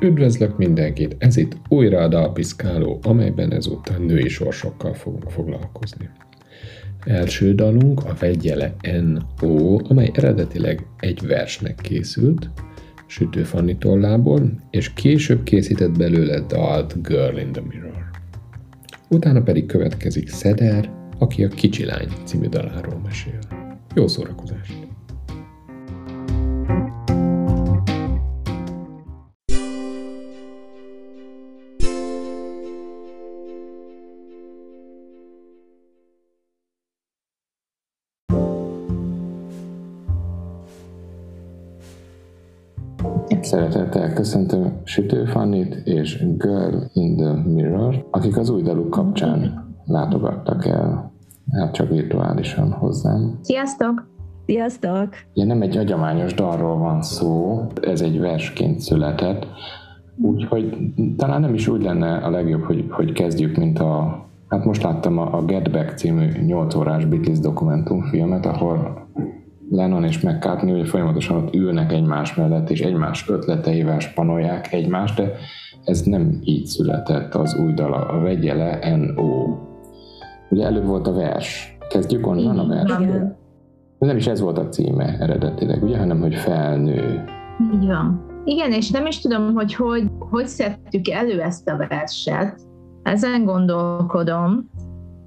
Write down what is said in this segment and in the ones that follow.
Üdvözlök mindenkit, ez itt újra a Dalpiszkáló, amelyben ezúttal női sorsokkal fogunk foglalkozni. Első dalunk a vegyele N.O., amely eredetileg egy versnek készült, Sütő Fanni tollából, és később készített belőle dalt Girl in the Mirror. Utána pedig következik Szeder, aki a Kicsi Lány című daláról mesél. Jó szórakozást! Szeretettel köszöntöm Sütő Fannit és Girl in the Mirror, akik az új daluk kapcsán látogattak el, hát csak virtuálisan hozzám. Sziasztok! Sziasztok! Ugye nem egy agyamányos dalról van szó, ez egy versként született, úgyhogy talán nem is úgy lenne a legjobb, hogy, hogy kezdjük, mint a Hát most láttam a, a Get Back című 8 órás Beatles dokumentumfilmet, ahol Lennon és McCartney ugye folyamatosan ott ülnek egymás mellett, és egymás ötleteivel spanolják egymást, de ez nem így született az új dal, a vegye le N.O. Ugye előbb volt a vers. Kezdjük onnan a vers. Igen. De nem is ez volt a címe eredetileg, ugye, hanem hogy felnő. Így van. Igen, és nem is tudom, hogy hogy, hogy szedtük elő ezt a verset. Ezen gondolkodom.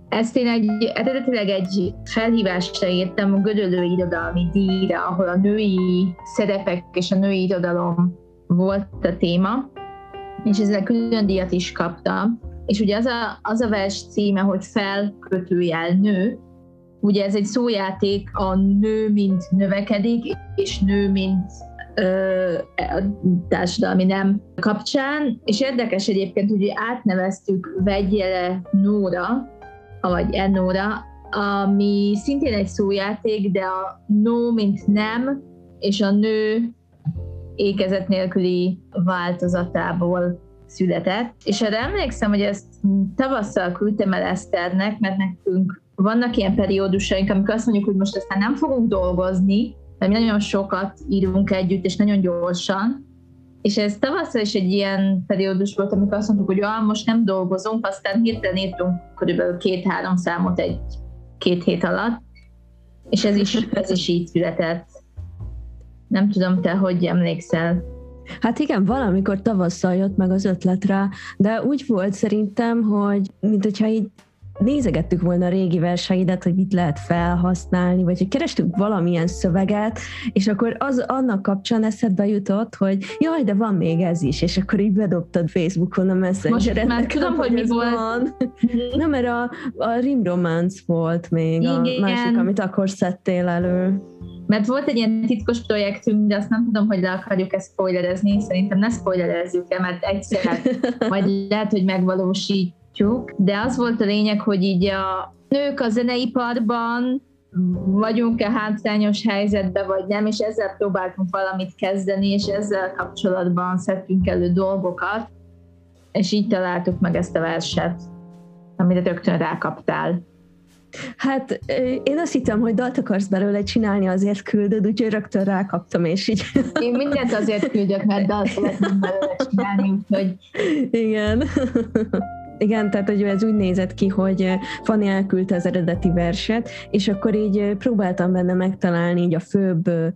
Ezt én egy, eredetileg egy felhívásra írtam a Gödöllő Irodalmi Díjra, ahol a női szerepek és a női irodalom volt a téma, és ezzel külön díjat is kaptam. És ugye az a, az a vers címe, hogy felkötőjel nő, ugye ez egy szójáték a nő, mint növekedik, és nő, mint ö, a társadalmi nem kapcsán, és érdekes egyébként, hogy átneveztük Vegyele Nóra, vagy Ennóra, ami szintén egy szójáték, de a no, mint nem, és a nő ékezet nélküli változatából született. És erre emlékszem, hogy ezt tavasszal küldtem el Eszternek, mert nekünk vannak ilyen periódusaink, amikor azt mondjuk, hogy most aztán nem fogunk dolgozni, mert mi nagyon sokat írunk együtt, és nagyon gyorsan, és ez tavasszal is egy ilyen periódus volt, amikor azt mondtuk, hogy ah, most nem dolgozunk, aztán hirtelen írtunk körülbelül két-három számot egy két hét alatt, és ez is, ez is így született. Nem tudom, te hogy emlékszel? Hát igen, valamikor tavasszal jött meg az ötlet rá, de úgy volt szerintem, hogy mint hogyha így nézegettük volna a régi verseidet, hogy mit lehet felhasználni, vagy hogy kerestünk valamilyen szöveget, és akkor az annak kapcsán eszedbe jutott, hogy jaj, de van még ez is, és akkor így bedobtad Facebookon a messenger Most már tudom, hogy mi volt. Van. Nem, mert a, a Rim Romance volt még Igen. a másik, amit akkor szedtél elő. Mert volt egy ilyen titkos projektünk, de azt nem tudom, hogy le akarjuk ezt spoilerezni, szerintem ne spoilerezzük el, mert egyszer majd lehet, hogy megvalósít látjuk, de az volt a lényeg, hogy így a nők a zeneiparban vagyunk-e hátrányos helyzetben, vagy nem, és ezzel próbáltunk valamit kezdeni, és ezzel kapcsolatban szedtünk elő dolgokat, és így találtuk meg ezt a verset, amit rögtön rákaptál. Hát én azt hittem, hogy dalt akarsz belőle csinálni, azért küldöd, úgyhogy rögtön rákaptam, és így... Én mindent azért küldök, mert dalt szeretném belőle csinálni, úgyhogy... Igen. Igen, tehát hogy ez úgy nézett ki, hogy eh, Fanny elküldte az eredeti verset, és akkor így eh, próbáltam benne megtalálni így a főbb eh,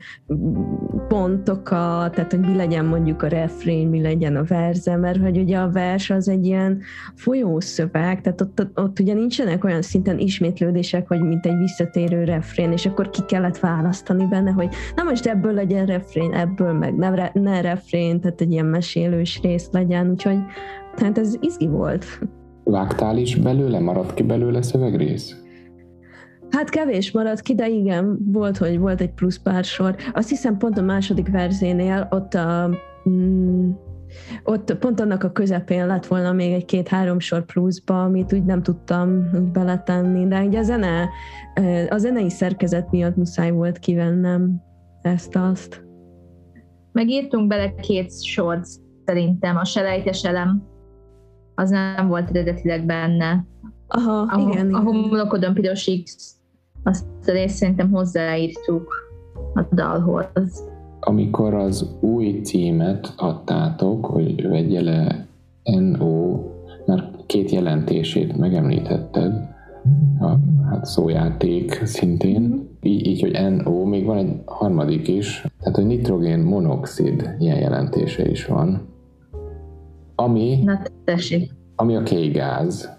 pontokat, tehát hogy mi legyen mondjuk a refrén, mi legyen a verze, mert hogy ugye a vers az egy ilyen folyószöveg, tehát ott, ott, ott ugye nincsenek olyan szinten ismétlődések, hogy mint egy visszatérő refrén, és akkor ki kellett választani benne, hogy na most ebből legyen refrén, ebből meg ne, ne refrén, tehát egy ilyen mesélős rész legyen, úgyhogy tehát ez izgi volt. Vágtál is belőle? Maradt ki belőle szövegrész? Hát kevés maradt ki, de igen, volt, hogy volt egy plusz pár sor. Azt hiszem pont a második verzénél ott a mm, ott pont annak a közepén lett volna még egy két-három sor pluszba, amit úgy nem tudtam úgy beletenni, de ugye a zene, a zenei szerkezet miatt muszáj volt kivennem ezt-azt. Megírtunk bele két sort szerintem, a selejtes elem az nem volt eredetileg benne. Aha, a, igen. A homlokodon piros X, azt a részt szerintem hozzáírtuk a dalhoz. amikor az új címet adtátok, hogy vegye le NO, mert két jelentését megemlítetted, a hát szójáték szintén, így, így, hogy NO, még van egy harmadik is, tehát hogy nitrogén monoxid ilyen jelentése is van, ami, Na, tessék. ami a K-gáz,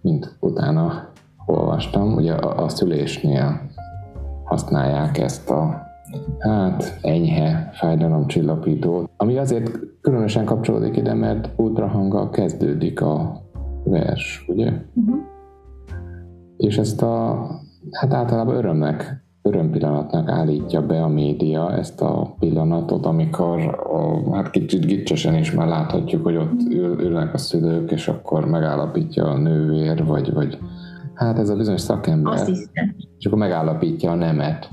mint utána olvastam, ugye a, a szülésnél használják ezt a hát enyhe fájdalomcsillapítót, ami azért különösen kapcsolódik ide, mert ultrahanggal kezdődik a vers, ugye? Uh-huh. És ezt a, hát általában örömnek, örömpillanatnak állítja be a média ezt a pillanatot, amikor a, hát kicsit gicsesen is már láthatjuk, hogy ott ül, ülnek a szülők, és akkor megállapítja a nővér, vagy, vagy hát ez a bizonyos szakember, Asszisztens. és akkor megállapítja a nemet.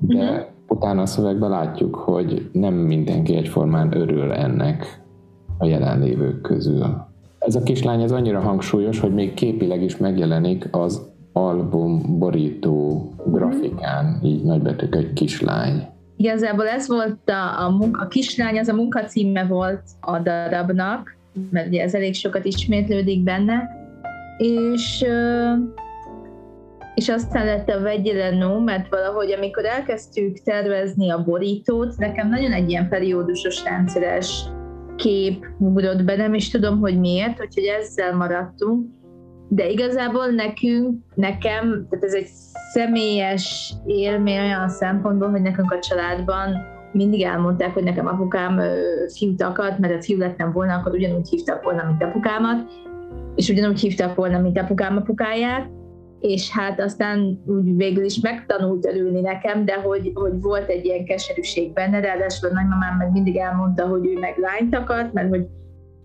De uh-huh. utána a szövegben látjuk, hogy nem mindenki egyformán örül ennek a jelenlévők közül. Ez a kislány ez annyira hangsúlyos, hogy még képileg is megjelenik az album borító grafikán, így nagybetűk egy kislány. Igazából ez volt a, a, munka, a kislány, az a munkacíme volt a darabnak, mert ugye ez elég sokat ismétlődik benne, és és aztán lett a vegyelenó, mert valahogy amikor elkezdtük tervezni a borítót, nekem nagyon egy ilyen periódusos rendszeres kép ugrott be, nem is tudom, hogy miért, úgyhogy ezzel maradtunk. De igazából nekünk, nekem, tehát ez egy személyes élmény olyan szempontból, hogy nekünk a családban mindig elmondták, hogy nekem apukám fiút akart, mert a fiú lettem volna, akkor ugyanúgy hívtak volna, mint apukámat, és ugyanúgy hívtak volna, mint apukám apukáját, és hát aztán úgy végül is megtanult örülni nekem, de hogy, hogy volt egy ilyen keserűség benne, ráadásul a nagymamám meg mindig elmondta, hogy ő meg lányt akart, mert hogy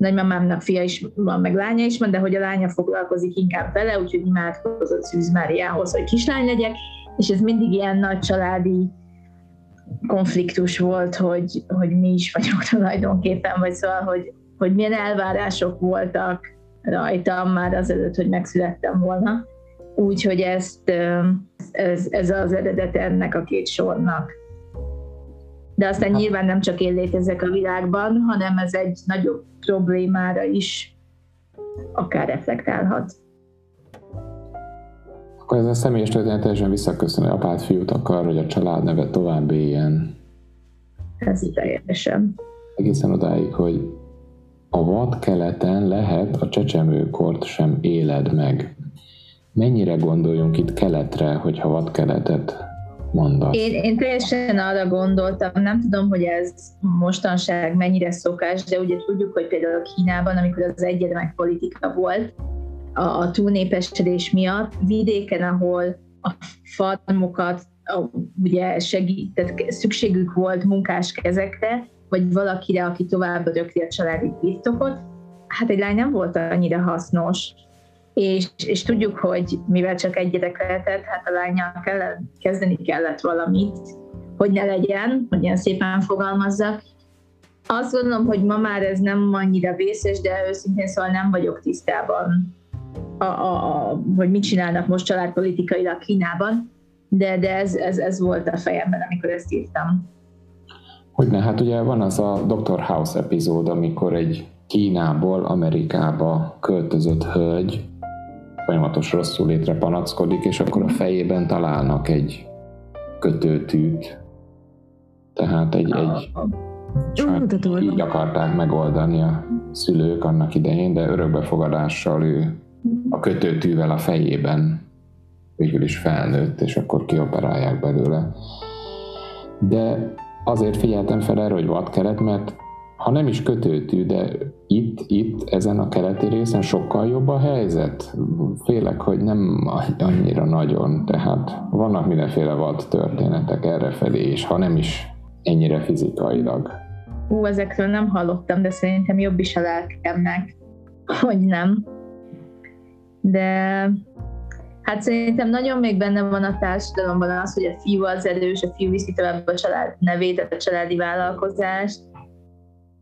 nagymamámnak fia is van, meg lánya is van, de hogy a lánya foglalkozik inkább vele, úgyhogy imádkozott Szűz Máriához, hogy kislány legyek, és ez mindig ilyen nagy családi konfliktus volt, hogy, hogy mi is vagyunk tulajdonképpen, vagy szóval, hogy, hogy milyen elvárások voltak rajtam már azelőtt, hogy megszülettem volna. Úgyhogy ezt, ez, ez az eredet ennek a két sornak. De aztán nyilván nem csak én létezek a világban, hanem ez egy nagyobb problémára is akár reflektálhat. Akkor ez a személyes történet teljesen visszaköszön, hogy apát fiút akar, hogy a család neve tovább éljen. Ez teljesen. Egészen odáig, hogy a vad keleten lehet a csecsemőkort sem éled meg mennyire gondoljunk itt keletre, hogyha vad keletet mondasz? Én, én teljesen arra gondoltam, nem tudom, hogy ez mostanság mennyire szokás, de ugye tudjuk, hogy például Kínában, amikor az egyedemek politika volt, a, a túlnépesedés miatt, vidéken, ahol a farmokat ugye segített, szükségük volt munkás kezekre, vagy valakire, aki tovább örökli a családi birtokot, hát egy lány nem volt annyira hasznos, és, és tudjuk, hogy mivel csak egy gyerek lehetett, hát a lányjal kellett, kezdeni kellett valamit, hogy ne legyen, hogy ilyen szépen fogalmazzak. Azt gondolom, hogy ma már ez nem annyira vészes, de őszintén szóval nem vagyok tisztában, a, a, a, hogy mit csinálnak most családpolitikailag Kínában, de, de ez, ez, ez volt a fejemben, amikor ezt írtam. Hogyne, hát ugye van az a Dr. House epizód, amikor egy Kínából Amerikába költözött hölgy folyamatos rosszul létre panackodik, és akkor a fejében találnak egy kötőtűt. Tehát egy, egy saját, így akarták megoldani a szülők annak idején, de örökbefogadással ő a kötőtűvel a fejében végül is felnőtt, és akkor kioperálják belőle. De azért figyeltem fel erre, hogy vad keret, mert ha nem is kötőtű, de itt, itt, ezen a keleti részen sokkal jobb a helyzet. Félek, hogy nem annyira nagyon, tehát vannak mindenféle vad történetek errefelé, és ha nem is ennyire fizikailag. Ú, ezekről nem hallottam, de szerintem jobb is a lelkemnek, hogy nem. De hát szerintem nagyon még benne van a társadalomban az, hogy a fiú az erős, a fiú viszi tovább a család nevét, a családi vállalkozást,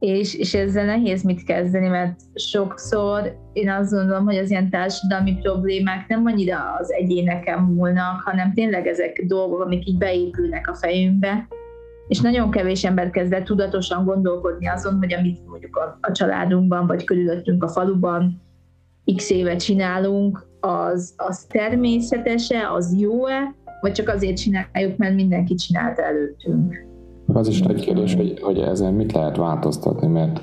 és, és ezzel nehéz mit kezdeni, mert sokszor én azt gondolom, hogy az ilyen társadalmi problémák nem annyira az egyéneken múlnak, hanem tényleg ezek dolgok, amik így beépülnek a fejünkbe, és nagyon kevés ember kezd el tudatosan gondolkodni azon, hogy amit mondjuk a, a családunkban, vagy körülöttünk a faluban x éve csinálunk, az, az természetese, az jó-e, vagy csak azért csináljuk, mert mindenki csinálta előttünk. Az is nagy kérdés, hogy, hogy ezen mit lehet változtatni, mert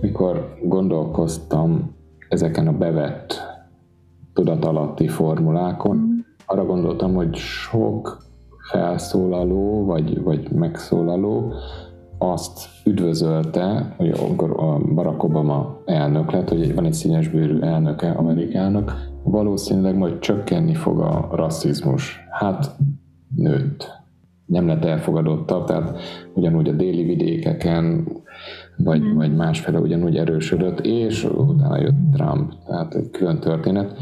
mikor gondolkoztam ezeken a bevett tudatalatti formulákon, mm. arra gondoltam, hogy sok felszólaló vagy, vagy megszólaló azt üdvözölte, hogy a Barack Obama elnök lett, hogy van egy színesbőrű elnöke Amerikának, valószínűleg majd csökkenni fog a rasszizmus. Hát nőtt. Nem lett elfogadottabb, tehát ugyanúgy a déli vidékeken, vagy, mm. vagy másféle ugyanúgy erősödött, és utána jött Trump, tehát egy külön történet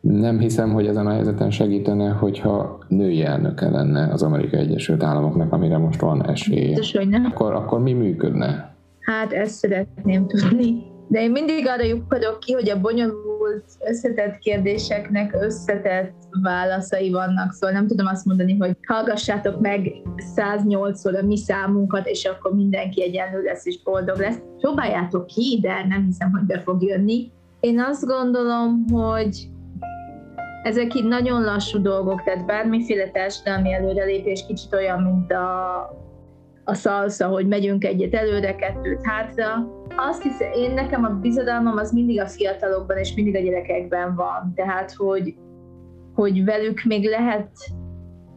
nem hiszem, hogy ezen a helyzeten segítene, hogyha női elnöke lenne az Amerikai Egyesült Államoknak, amire most van esély. Biztos, hogy nem. Akkor, akkor mi működne? Hát ezt szeretném tudni. De én mindig arra lyukadok ki, hogy a bonyolult, összetett kérdéseknek összetett válaszai vannak, szóval nem tudom azt mondani, hogy hallgassátok meg 108-szor a mi számunkat, és akkor mindenki egyenlő lesz és boldog lesz. Próbáljátok ki, de nem hiszem, hogy be fog jönni. Én azt gondolom, hogy ezek így nagyon lassú dolgok, tehát bármiféle társadalmi előrelépés kicsit olyan, mint a, a szalsza, hogy megyünk egyet előre, kettőt hátra. Azt hiszem, én nekem a bizodalmam az mindig a fiatalokban és mindig a gyerekekben van. Tehát, hogy, hogy velük még lehet,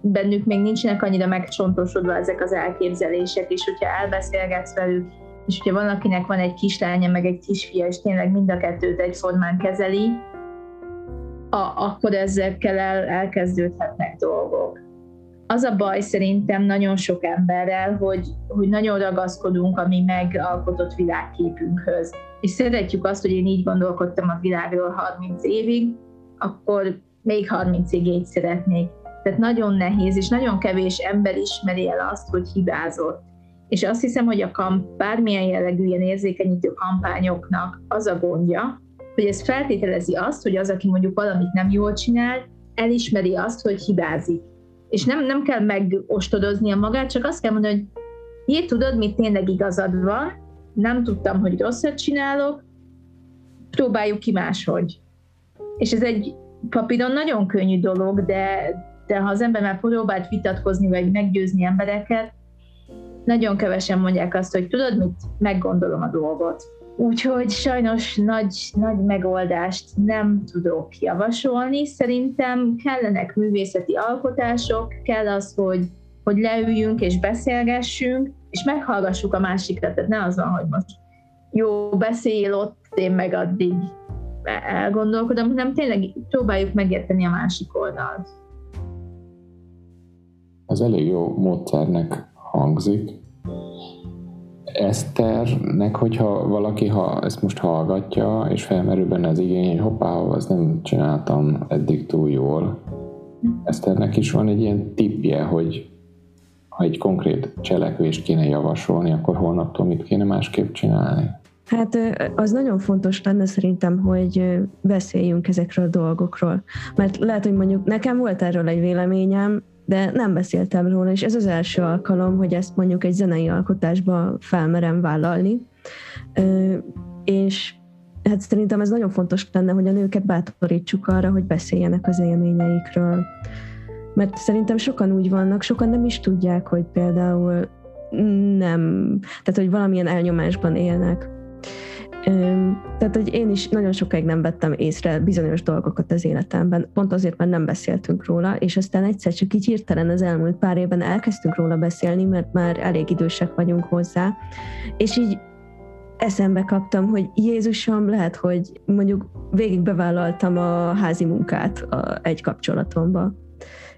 bennük még nincsenek annyira megcsontosodva ezek az elképzelések, és hogyha elbeszélgetsz velük, és hogyha van, akinek van egy kislánya, meg egy kisfia, és tényleg mind a kettőt egyformán kezeli, a, akkor ezekkel el, elkezdődhetnek dolgok. Az a baj szerintem nagyon sok emberrel, hogy, hogy nagyon ragaszkodunk a mi megalkotott világképünkhöz. És szeretjük azt, hogy én így gondolkodtam a világról 30 évig, akkor még 30-ig így szeretnék. Tehát nagyon nehéz, és nagyon kevés ember ismeri el azt, hogy hibázott. És azt hiszem, hogy a kamp, bármilyen jellegű ilyen érzékenyítő kampányoknak az a gondja, hogy ez feltételezi azt, hogy az, aki mondjuk valamit nem jól csinál, elismeri azt, hogy hibázik. És nem, nem kell megostodoznia magát, csak azt kell mondani, hogy jé, tudod, mit tényleg igazad van, nem tudtam, hogy rosszat csinálok, próbáljuk ki máshogy. És ez egy papíron nagyon könnyű dolog, de, de ha az ember már próbált vitatkozni, vagy meggyőzni embereket, nagyon kevesen mondják azt, hogy tudod mit, meggondolom a dolgot. Úgyhogy sajnos nagy, nagy megoldást nem tudok javasolni. Szerintem kellenek művészeti alkotások, kell az, hogy, hogy leüljünk és beszélgessünk, és meghallgassuk a másikat. Tehát ne az van, hogy most jó, beszél ott, én meg addig elgondolkodom, hanem tényleg próbáljuk megérteni a másik oldalt. Az elég jó módszernek hangzik. Eszternek, hogyha valaki ha ezt most hallgatja, és felmerül benne az igény, hogy hoppá, azt nem csináltam eddig túl jól. Eszternek is van egy ilyen tippje, hogy ha egy konkrét cselekvést kéne javasolni, akkor holnaptól mit kéne másképp csinálni? Hát az nagyon fontos lenne szerintem, hogy beszéljünk ezekről a dolgokról. Mert lehet, hogy mondjuk nekem volt erről egy véleményem, de nem beszéltem róla, és ez az első alkalom, hogy ezt mondjuk egy zenei alkotásba felmerem vállalni. És hát szerintem ez nagyon fontos lenne, hogy a nőket bátorítsuk arra, hogy beszéljenek az élményeikről. Mert szerintem sokan úgy vannak, sokan nem is tudják, hogy például nem, tehát hogy valamilyen elnyomásban élnek. Tehát, hogy én is nagyon sokáig nem vettem észre bizonyos dolgokat az életemben, pont azért, mert nem beszéltünk róla, és aztán egyszer csak így hirtelen az elmúlt pár évben elkezdtünk róla beszélni, mert már elég idősek vagyunk hozzá, és így eszembe kaptam, hogy Jézusom, lehet, hogy mondjuk végig bevállaltam a házi munkát a, egy kapcsolatomba,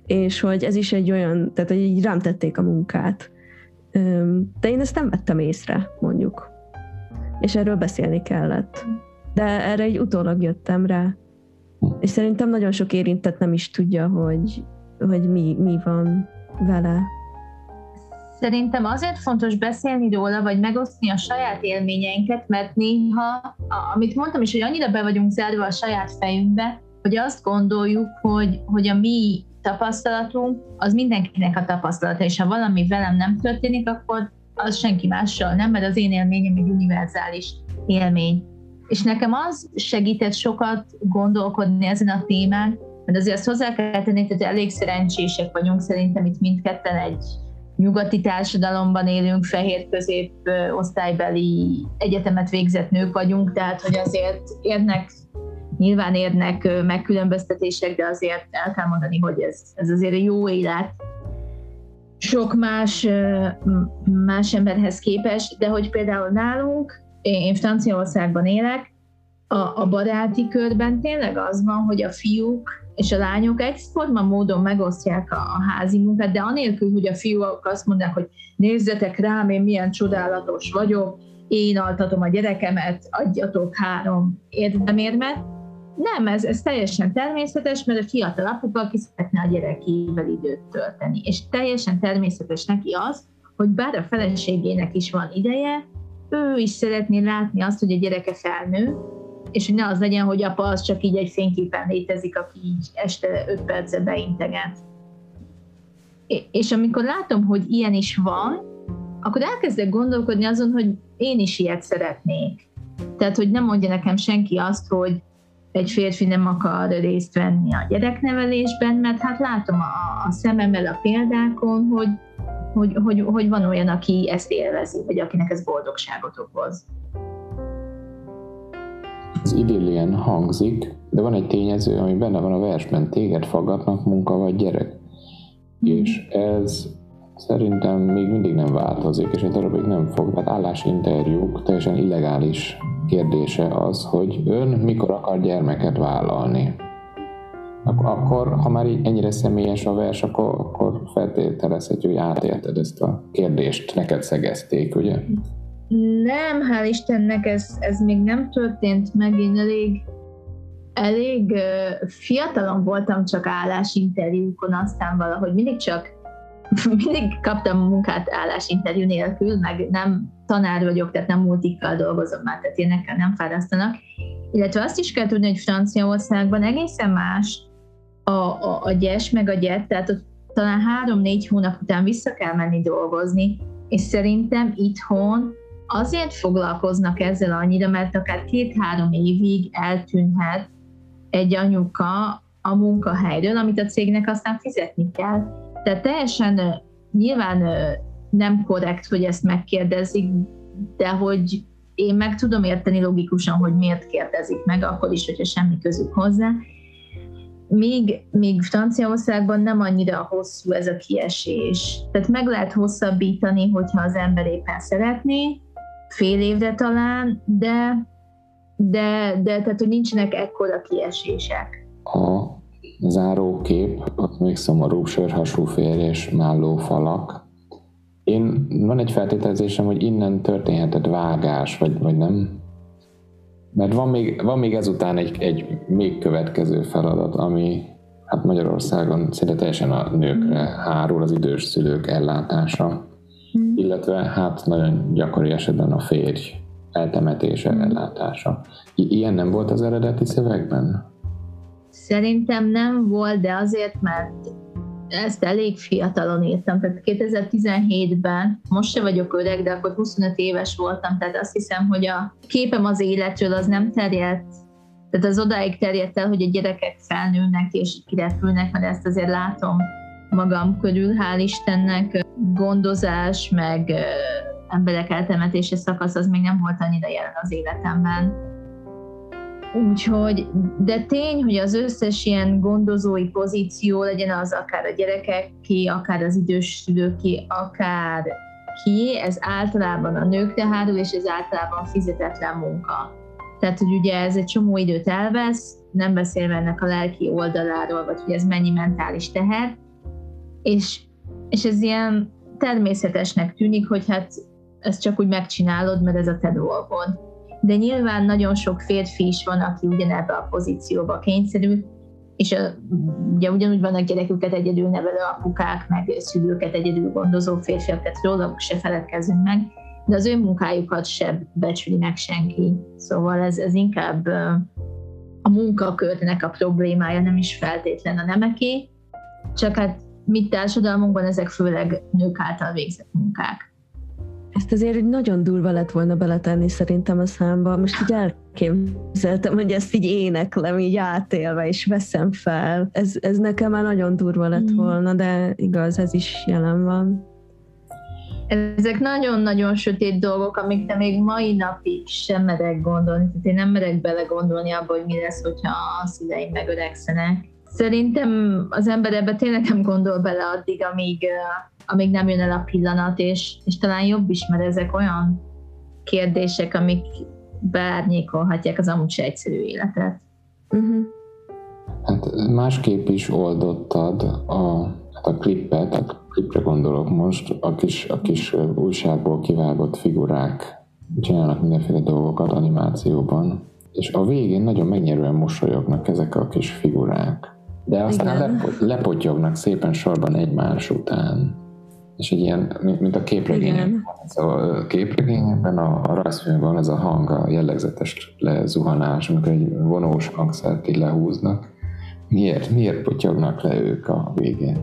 és hogy ez is egy olyan, tehát hogy így rám tették a munkát. De én ezt nem vettem észre, mondjuk és erről beszélni kellett. De erre egy utólag jöttem rá. És szerintem nagyon sok érintett nem is tudja, hogy, hogy mi, mi van vele. Szerintem azért fontos beszélni róla, vagy megosztni a saját élményeinket, mert néha, amit mondtam is, hogy annyira be vagyunk zárva a saját fejünkbe, hogy azt gondoljuk, hogy, hogy a mi tapasztalatunk, az mindenkinek a tapasztalata, és ha valami velem nem történik, akkor az senki mással nem, mert az én élményem egy univerzális élmény. És nekem az segített sokat gondolkodni ezen a témán, mert azért azt hozzá kell tenni, hogy elég szerencsések vagyunk, szerintem itt mindketten egy nyugati társadalomban élünk, fehér közép osztálybeli egyetemet végzett nők vagyunk, tehát hogy azért érnek, nyilván érnek megkülönböztetések, de azért el kell mondani, hogy ez, ez azért jó élet sok más, más emberhez képes, de hogy például nálunk, én Franciaországban élek, a, a baráti körben tényleg az van, hogy a fiúk és a lányok egyforma módon megosztják a, a házi munkát, de anélkül, hogy a fiúk azt mondják, hogy nézzetek rám, én milyen csodálatos vagyok, én altatom a gyerekemet, adjatok három érdemérmet. Nem, ez, ez teljesen természetes, mert a fiatal apuka aki szeretne a gyerekével időt tölteni. És teljesen természetes neki az, hogy bár a feleségének is van ideje, ő is szeretné látni azt, hogy a gyereke felnő, és hogy ne az legyen, hogy apa az csak így egy fényképen létezik, aki így este öt perce beinteget. És amikor látom, hogy ilyen is van, akkor elkezdek gondolkodni azon, hogy én is ilyet szeretnék. Tehát, hogy nem mondja nekem senki azt, hogy egy férfi nem akar részt venni a gyereknevelésben, mert hát látom a, a szememmel a példákon, hogy, hogy, hogy, hogy van olyan, aki ezt élvezi, vagy akinek ez boldogságot okoz az idillien hangzik, de van egy tényező, ami benne van a versben, téged fogadnak munka vagy gyerek. Mm. És ez szerintem még mindig nem változik, és egy darabig nem fog. Hát állásinterjúk teljesen illegális kérdése az, hogy ön mikor akar gyermeket vállalni. Ak- akkor, ha már így ennyire személyes a vers, akkor, akkor feltételezhetjük, hogy átérted ezt a kérdést, neked szegezték, ugye? Nem, hál' Istennek ez, ez még nem történt meg, én elég, elég fiatalon voltam csak állásinterjúkon, aztán valahogy mindig csak mindig kaptam munkát állásinterjú nélkül, meg nem tanár vagyok, tehát nem multikkal dolgozom már, tehát ilyenekkel nem fárasztanak. Illetve azt is kell tudni, hogy Franciaországban egészen más a, a, a gyes meg a gyet, tehát ott talán három-négy hónap után vissza kell menni dolgozni, és szerintem itthon azért foglalkoznak ezzel annyira, mert akár két-három évig eltűnhet egy anyuka a munkahelyről, amit a cégnek aztán fizetni kell. Tehát teljesen nyilván nem korrekt, hogy ezt megkérdezik, de hogy én meg tudom érteni logikusan, hogy miért kérdezik meg, akkor is, hogyha semmi közük hozzá. Még, még Franciaországban nem annyira hosszú ez a kiesés. Tehát meg lehet hosszabbítani, hogyha az ember éppen szeretné, fél évre talán, de, de, de tehát, hogy nincsenek ekkora kiesések. A zárókép, ott még szomorú sörhasú férj és málló falak. Én, van egy feltételezésem, hogy innen történhetett vágás, vagy, vagy nem? Mert van még, van még ezután egy, egy még következő feladat, ami hát Magyarországon szinte teljesen a nőkre hárul az idős szülők ellátása. Mm. illetve hát nagyon gyakori esetben a férj eltemetése, mm. ellátása. I- ilyen nem volt az eredeti szövegben? Szerintem nem volt, de azért, mert ezt elég fiatalon írtam, tehát 2017-ben, most se vagyok öreg, de akkor 25 éves voltam, tehát azt hiszem, hogy a képem az életről az nem terjedt, tehát az odáig terjedt el, hogy a gyerekek felnőnek és kirepülnek, mert ezt azért látom magam körül, hál' Istennek. Gondozás, meg emberek eltemetése szakasz az még nem volt annyira jelen az életemben. Úgyhogy, de tény, hogy az összes ilyen gondozói pozíció legyen az akár a gyerekek ki, akár az idős szülőké, akár ki, ez általában a nőkre hárul, és ez általában fizetetlen munka. Tehát, hogy ugye ez egy csomó időt elvesz, nem beszélve ennek a lelki oldaláról, vagy hogy ez mennyi mentális teher, és, és ez ilyen természetesnek tűnik, hogy hát ezt csak úgy megcsinálod, mert ez a te dolgod. De nyilván nagyon sok férfi is van, aki ugyanebbe a pozícióba kényszerül, és ugye ugyanúgy vannak gyereküket egyedül nevelő apukák, meg szülőket egyedül gondozó férfiak, tehát róluk se feledkezünk meg, de az ő munkájukat se becsüli meg senki. Szóval ez, ez inkább a munkakörnek a problémája, nem is feltétlen a nemeké, csak hát mi társadalmunkban ezek főleg nők által végzett munkák. Ezt azért nagyon durva lett volna beletenni szerintem a számba. Most így elképzeltem, hogy ezt így éneklem, így átélve, és veszem fel. Ez, ez nekem már nagyon durva lett mm. volna, de igaz, ez is jelen van. Ezek nagyon-nagyon sötét dolgok, amikre még mai napig sem merek gondolni. Tehát én nem merek belegondolni abba, hogy mi lesz, hogyha a szüleim megöregszenek. Szerintem az ember ebbe tényleg nem gondol bele addig, amíg, amíg nem jön el a pillanat, és, és talán jobb is, mert ezek olyan kérdések, amik beárnyékolhatják az amúgy se egyszerű életet. Uh-huh. Hát másképp is oldottad a, hát a klippet, a klipre gondolok most, a kis, a kis újságból kivágott figurák csinálnak mindenféle dolgokat animációban, és a végén nagyon megnyerően mosolyognak ezek a kis figurák. De aztán lep- lepotyognak szépen sorban egymás után. És egy ilyen, mint a képregényekben. Szóval a képregényekben, a, a rajzfilmben ez a hang, a jellegzetes lezuhanás, amikor egy vonós hangszert így lehúznak. Miért, miért potyognak le ők a végén?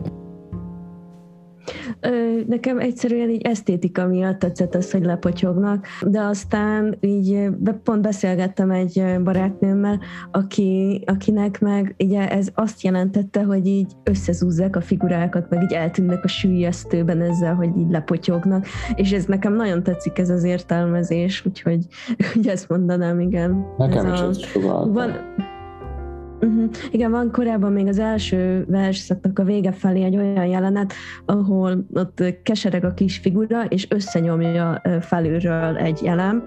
Nekem egyszerűen így esztétika miatt tetszett az, hogy lepotyognak, de aztán így pont beszélgettem egy barátnőmmel, aki, akinek meg ugye ez azt jelentette, hogy így összezúzzák a figurákat, meg így eltűnnek a sűjesztőben ezzel, hogy így lepotyognak, és ez nekem nagyon tetszik ez az értelmezés, úgyhogy, úgy ezt mondanám, igen. Nekem ez is a, ez van, Uh-huh. Igen, van korábban még az első versszaknak a vége felé egy olyan jelenet, ahol ott kesereg a kis figura, és összenyomja felülről egy elem,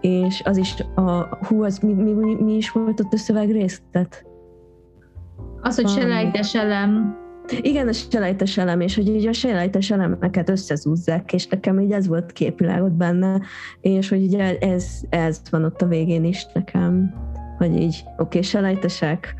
és az is a, hú, az mi, mi, mi, mi is volt ott a szövegrésztet? Az, hogy selejtes elem. Igen, a selejtes elem, és hogy így a selejtes elemeket összezúzzák, és nekem így ez volt képilágot benne, és hogy ugye ez, ez van ott a végén is nekem hogy így oké, okay, selejtesek,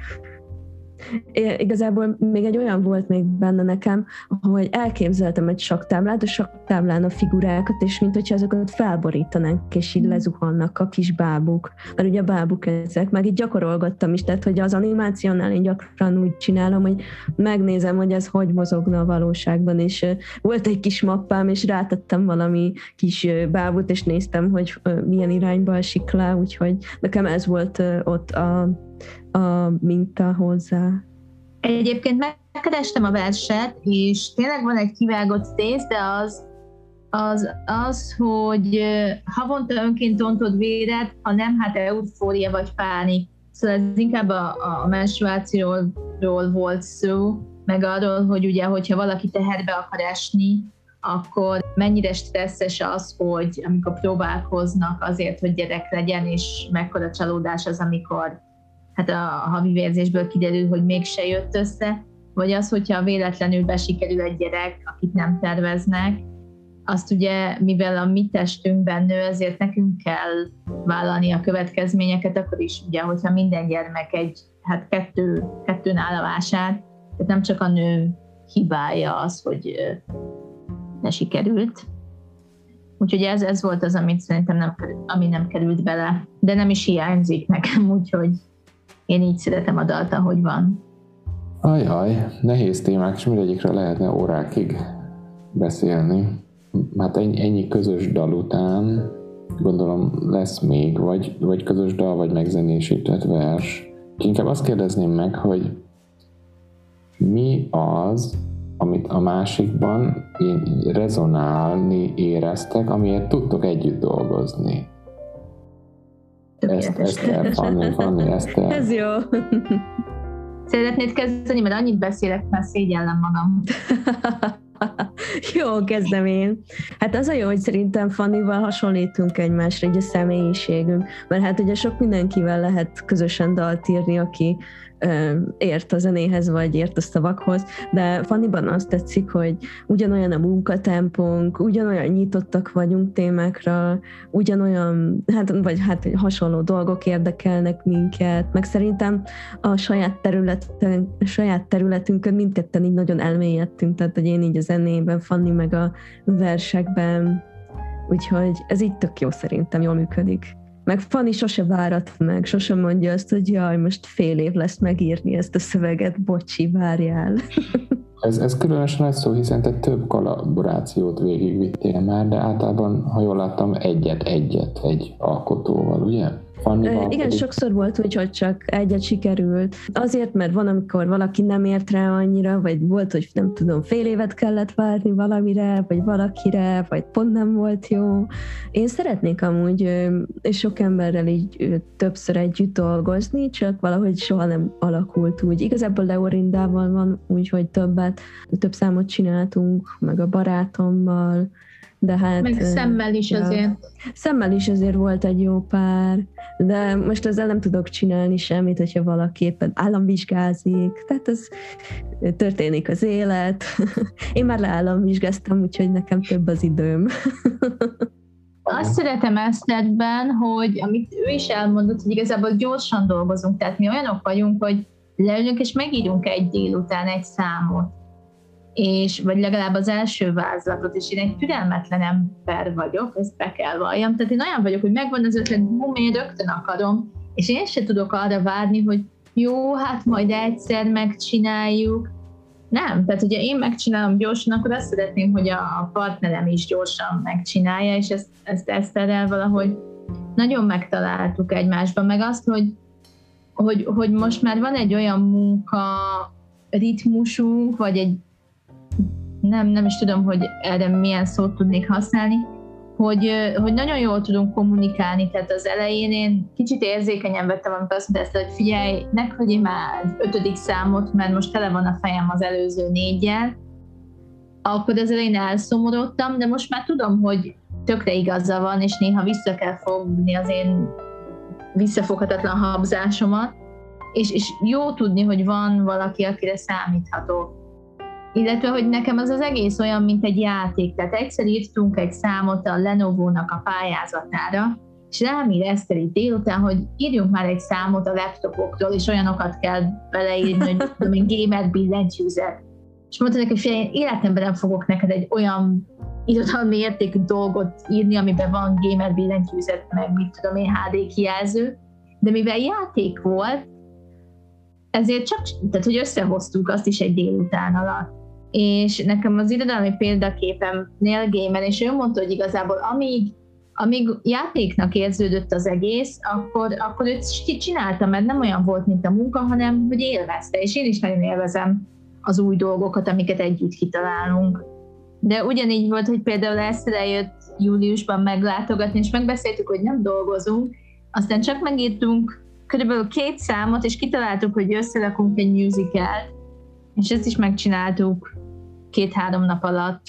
É, igazából még egy olyan volt még benne nekem, hogy elképzeltem egy saktáblát, a saktáblán a figurákat, és mint hogyha azokat felborítanánk, és így mm. lezuhannak a kis bábuk. Mert ugye a bábuk ezek, meg így gyakorolgattam is, tehát hogy az animációnál én gyakran úgy csinálom, hogy megnézem, hogy ez hogy mozogna a valóságban, és volt egy kis mappám, és rátettem valami kis bábut, és néztem, hogy milyen irányba esik le, úgyhogy nekem ez volt ott a a minta hozzá. Egyébként megkerestem a verset, és tényleg van egy kivágott tész, de az, az, az, hogy havonta önként ontod véret, ha nem, hát eufória vagy pánik. Szóval ez inkább a, a menstruációról volt szó, meg arról, hogy ugye, hogyha valaki teherbe akar esni, akkor mennyire stresszes az, hogy amikor próbálkoznak azért, hogy gyerek legyen, és mekkora csalódás az, amikor hát a havi vérzésből kiderül, hogy mégse jött össze, vagy az, hogyha véletlenül besikerül egy gyerek, akit nem terveznek, azt ugye, mivel a mi testünkben nő, ezért nekünk kell vállalni a következményeket, akkor is ugye, hogyha minden gyermek egy, hát kettő, kettőn áll a vásár, tehát nem csak a nő hibája az, hogy ne sikerült. Úgyhogy ez, ez volt az, amit szerintem nem, ami nem került bele, de nem is hiányzik nekem, úgyhogy én így szeretem a dalt, ahogy van. Ajaj, nehéz témák, és mindegyikről lehetne órákig beszélni. Hát ennyi, közös dal után gondolom lesz még, vagy, vagy közös dal, vagy megzenésített vers. Inkább azt kérdezném meg, hogy mi az, amit a másikban rezonálni éreztek, amiért tudtok együtt dolgozni? Ezt, Eszter, Fanni, Fanni. Ez jó. Szeretnéd kezdeni, mert annyit beszélek, már szégyellem magam. jó, kezdem én. Hát az a jó, hogy szerintem Fannival hasonlítunk egymásra, egy a személyiségünk, mert hát ugye sok mindenkivel lehet közösen dalt írni, aki ért a zenéhez, vagy ért a szavakhoz, de Fanniban azt tetszik, hogy ugyanolyan a munkatempónk, ugyanolyan nyitottak vagyunk témákra, ugyanolyan, hát, vagy hát hasonló dolgok érdekelnek minket, meg szerintem a saját, területen, saját területünkön mindketten így nagyon elmélyedtünk, tehát hogy én így a zenében, Fanni meg a versekben, úgyhogy ez így tök jó szerintem, jól működik. Meg Fanny sose várat meg, sose mondja azt, hogy jaj, most fél év lesz megírni ezt a szöveget, bocsi, várjál. Ez, ez különösen nagy szó, hiszen te több kollaborációt végigvittél már, de általában, ha jól láttam, egyet-egyet egy alkotóval, ugye? Fannival Igen, pedig... sokszor volt úgy, hogy csak egyet sikerült. Azért, mert van, amikor valaki nem ért rá annyira, vagy volt, hogy nem tudom, fél évet kellett várni valamire, vagy valakire, vagy pont nem volt jó. Én szeretnék amúgy sok emberrel így többször együtt dolgozni, csak valahogy soha nem alakult úgy. Igazából Leorindával van úgy, hogy többet, több számot csináltunk, meg a barátommal, de hát... Meg szemmel is ja, azért. Szemmel is azért volt egy jó pár, de most ezzel nem tudok csinálni semmit, hogyha valaki éppen államvizsgázik, tehát ez történik az élet. Én már leállamvizsgáztam, úgyhogy nekem több az időm. Azt szeretem Esztedben, hogy amit ő is elmondott, hogy igazából gyorsan dolgozunk, tehát mi olyanok vagyunk, hogy leülünk és megírunk egy délután egy számot és vagy legalább az első vázlatot, és én egy türelmetlen ember vagyok, ezt be kell valljam. Tehát én olyan vagyok, hogy megvan az ötlet, bum, én rögtön akarom, és én se tudok arra várni, hogy jó, hát majd egyszer megcsináljuk. Nem, tehát ugye én megcsinálom gyorsan, akkor azt szeretném, hogy a partnerem is gyorsan megcsinálja, és ezt, ezt Eszterrel valahogy nagyon megtaláltuk egymásban, meg azt, hogy, hogy, hogy most már van egy olyan munka ritmusunk, vagy egy nem, nem is tudom, hogy erre milyen szót tudnék használni, hogy, hogy nagyon jól tudunk kommunikálni, tehát az elején én kicsit érzékenyen vettem, amikor azt mondta, hogy figyelj, ne küldjél már ötödik számot, mert most tele van a fejem az előző négyel, akkor az elején elszomorodtam, de most már tudom, hogy tökre igaza van, és néha vissza kell fogni az én visszafoghatatlan habzásomat, és, és jó tudni, hogy van valaki, akire számíthatok illetve, hogy nekem az az egész olyan, mint egy játék. Tehát egyszer írtunk egy számot a Lenovo-nak a pályázatára, és rám ír Eszteri délután, hogy írjunk már egy számot a laptopokról, és olyanokat kell beleírni, hogy tudom én, gamer billentyűzet. És mondta neki, hogy én életemben nem fogok neked egy olyan irodalmi értékű dolgot írni, amiben van gamer billentyűzet, meg mit tudom én, HD kijelző, de mivel játék volt, ezért csak, tehát hogy összehoztuk azt is egy délután alatt és nekem az irodalmi példaképem Neil Gaiman, és ő mondta, hogy igazából amíg, amíg játéknak érződött az egész, akkor, akkor őt csinálta, mert nem olyan volt, mint a munka, hanem hogy élvezte, és én is nagyon élvezem az új dolgokat, amiket együtt kitalálunk. De ugyanígy volt, hogy például ezt eljött júliusban meglátogatni, és megbeszéltük, hogy nem dolgozunk, aztán csak megírtunk körülbelül két számot, és kitaláltuk, hogy összerakunk egy musicalt, és ezt is megcsináltuk két-három nap alatt.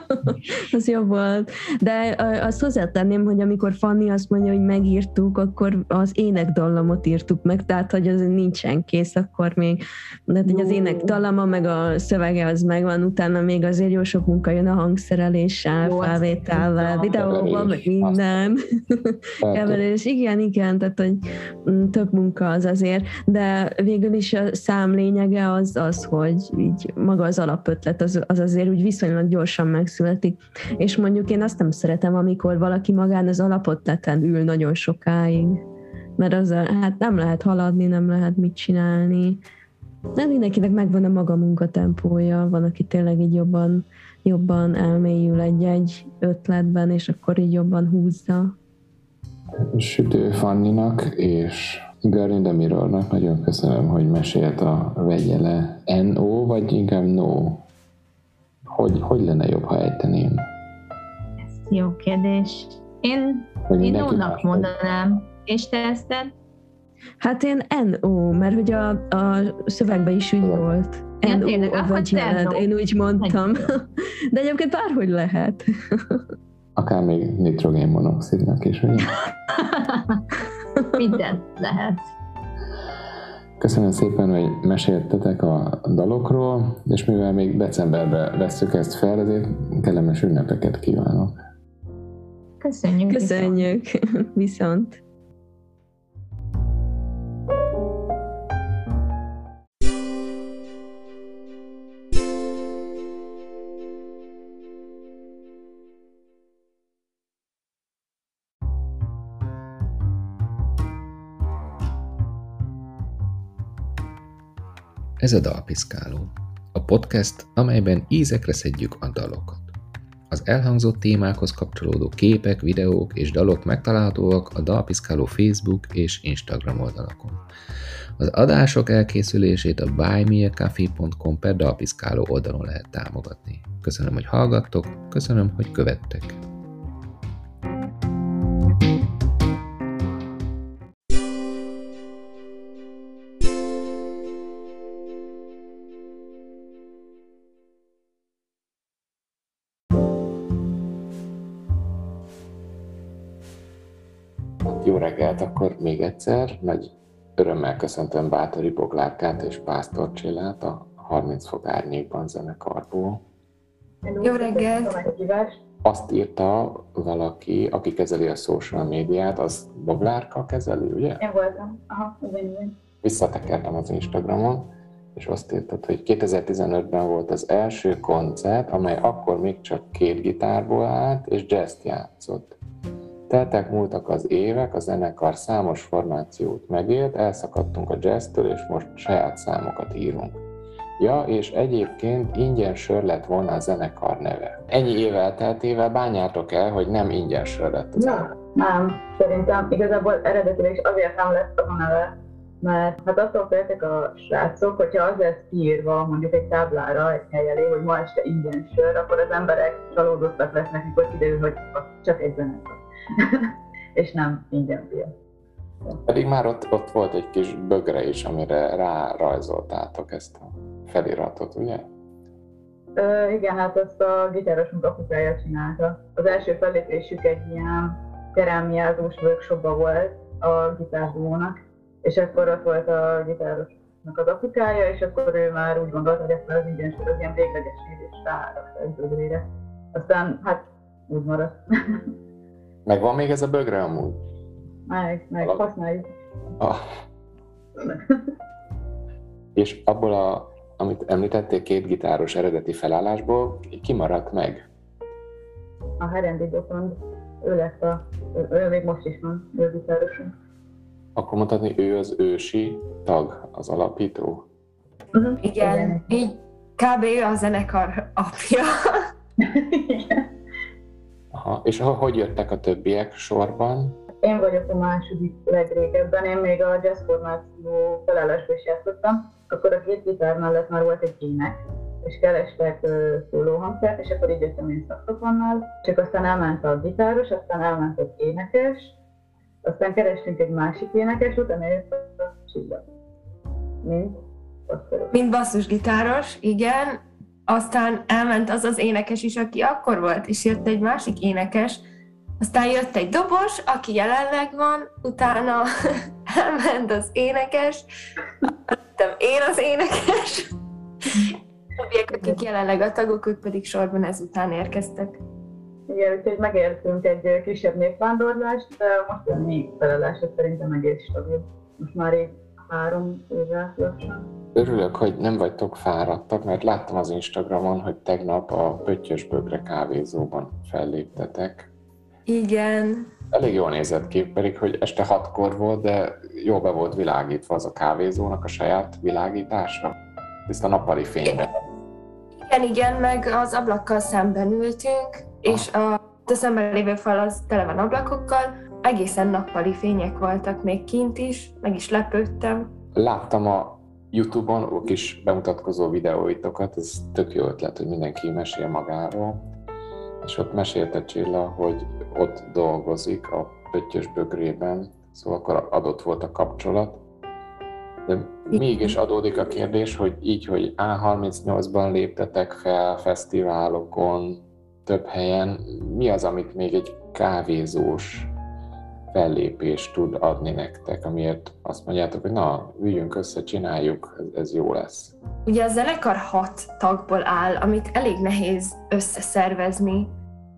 az jó volt. De azt hozzátenném, hogy amikor Fanni azt mondja, hogy megírtuk, akkor az énekdallamot írtuk meg, tehát hogy az nincsen kész, akkor még de hogy az ének dallama, meg a szövege az megvan, utána még azért jó sok munka jön a hangszereléssel, felvétellel, videóban, meg minden. Keverés, igen, igen, tehát hogy mm, több munka az azért, de végül is a szám lényege az az, hogy így maga az alapötlet az az azért úgy viszonylag gyorsan megszületik. És mondjuk én azt nem szeretem, amikor valaki magán az alapotleten ül nagyon sokáig, mert az hát nem lehet haladni, nem lehet mit csinálni. Nem mindenkinek megvan a maga munkatempója, van, aki tényleg így jobban, jobban elmélyül egy-egy ötletben, és akkor így jobban húzza. Sütő Fanninak és Garinda Mirornak nagyon köszönöm, hogy mesélt a vegyele NO, vagy inkább NO hogy, hogy lenne jobb, ha ejteném? Ez jó kérdés. Én, én nónak mondanám. És te Eszter? Hát én NO, mert hogy a, a szövegben is úgy volt. Ja, NO, tényleg, vagy jelent, én úgy mondtam. De egyébként bárhogy lehet. Akár még nitrogénmonoxidnak is, ugye? Minden lehet. Köszönöm szépen, hogy meséltetek a dalokról, és mivel még decemberben veszük ezt fel, ezért kellemes ünnepeket kívánok. Köszönjük. Köszönjük. Viszont. viszont. Ez a Dalpiszkáló, a podcast, amelyben ízekre szedjük a dalokat. Az elhangzott témákhoz kapcsolódó képek, videók és dalok megtalálhatóak a Dalpiszkáló Facebook és Instagram oldalakon. Az adások elkészülését a buymeacoffee.com per Dalpiszkáló oldalon lehet támogatni. Köszönöm, hogy hallgattok, köszönöm, hogy követtek. Reggelt akkor még egyszer. Nagy örömmel köszöntöm Bátori Boglárkát és Pásztor Csillát a 30 fok árnyékban zenekarból. Jó reggelt! Azt írta valaki, aki kezeli a social médiát, az Boglárka kezeli, ugye? Én voltam. Aha, igen, igen. Visszatekertem az Instagramon, és azt írtad, hogy 2015-ben volt az első koncert, amely akkor még csak két gitárból állt, és jazz játszott. Teltek múltak az évek, a zenekar számos formációt megélt, elszakadtunk a jazztől, és most saját számokat írunk. Ja, és egyébként ingyen sör lett volna a zenekar neve. Ennyi év elteltével bányátok el, hogy nem ingyen sör lett az Ja, nem. Szerintem igazából eredetileg is azért nem lett az a neve, mert hát attól féltek a srácok, hogyha az lesz kiírva mondjuk egy táblára, egy hely elé, hogy ma este ingyen sör, akkor az emberek csalódottak lesznek, mikor kiderül, hogy csak egy zenekar. és nem ingyen piac. Pedig már ott, ott volt egy kis bögre is, amire rárajzoltátok ezt a feliratot, ugye? Ö, igen, hát azt a gitárosunk apukája csinálta. Az első fellépésük egy ilyen kerámiázós workshopba volt a gitárdúónak, és akkor ott volt a gitárosnak az apukája, és akkor ő már úgy gondolta, hogy ezt az ingyen sor az ilyen végleges és rárakta egy bögrére. Aztán hát úgy maradt. Meg van még ez a bögre amúgy? meg, meg Valami. használjuk. Ah. És abból, a, amit említettél, két gitáros eredeti felállásból kimaradt meg. A Herendi Botond, ő lett a, ő, ő még most is van, ő a gitárosunk. Akkor mondhatni, ő az ősi tag, az alapító. Uh-huh. Igen, így kb. ő a zenekar apja. Igen. Aha. És ho- hogy jöttek a többiek sorban? Én vagyok a második legrégebben, én még a jazz formáció felállásba is játszottam, akkor a két gitár mellett már volt egy ének, és kerestek uh, szólóhangszert, és akkor így jöttem én szakszofonnal, csak aztán elment a gitáros, aztán elment egy énekes, aztán kerestünk egy másik énekes, utána jött a csillag. Mint. Mint basszusgitáros, igen. Aztán elment az az énekes is, aki akkor volt, és jött egy másik énekes, aztán jött egy dobos, aki jelenleg van, utána elment az énekes, lettem én az énekes, többiek, akik jelenleg a tagok, ők pedig sorban ezután érkeztek. Igen, úgyhogy megértünk egy kisebb népvándorlást, de most a mi felelása szerintem egész stabil. Most már így három éve lassan. Örülök, hogy nem vagytok fáradtak, mert láttam az Instagramon, hogy tegnap a Pöttyös Bögre kávézóban felléptetek. Igen, Elég jól nézett ki, pedig hogy este hatkor volt, de jól be volt világítva az a kávézónak a saját világítása. Tiszta nappali fényben. igen, igen, meg az ablakkal szemben ültünk, és a, a szemben lévő fal az tele van ablakokkal, egészen nappali fények voltak még kint is, meg is lepődtem. Láttam a Youtube-on a kis bemutatkozó videóitokat, ez tök jó ötlet, hogy mindenki mesél magáról. És ott mesélte Csilla, hogy ott dolgozik a Pöttyös bögrében, szóval akkor adott volt a kapcsolat. De mégis adódik a kérdés, hogy így, hogy A38-ban léptetek fel fesztiválokon, több helyen, mi az, amit még egy kávézós fellépés tud adni nektek, amiért azt mondjátok, hogy na, üljünk össze, csináljuk, ez, ez jó lesz. Ugye a zenekar hat tagból áll, amit elég nehéz összeszervezni,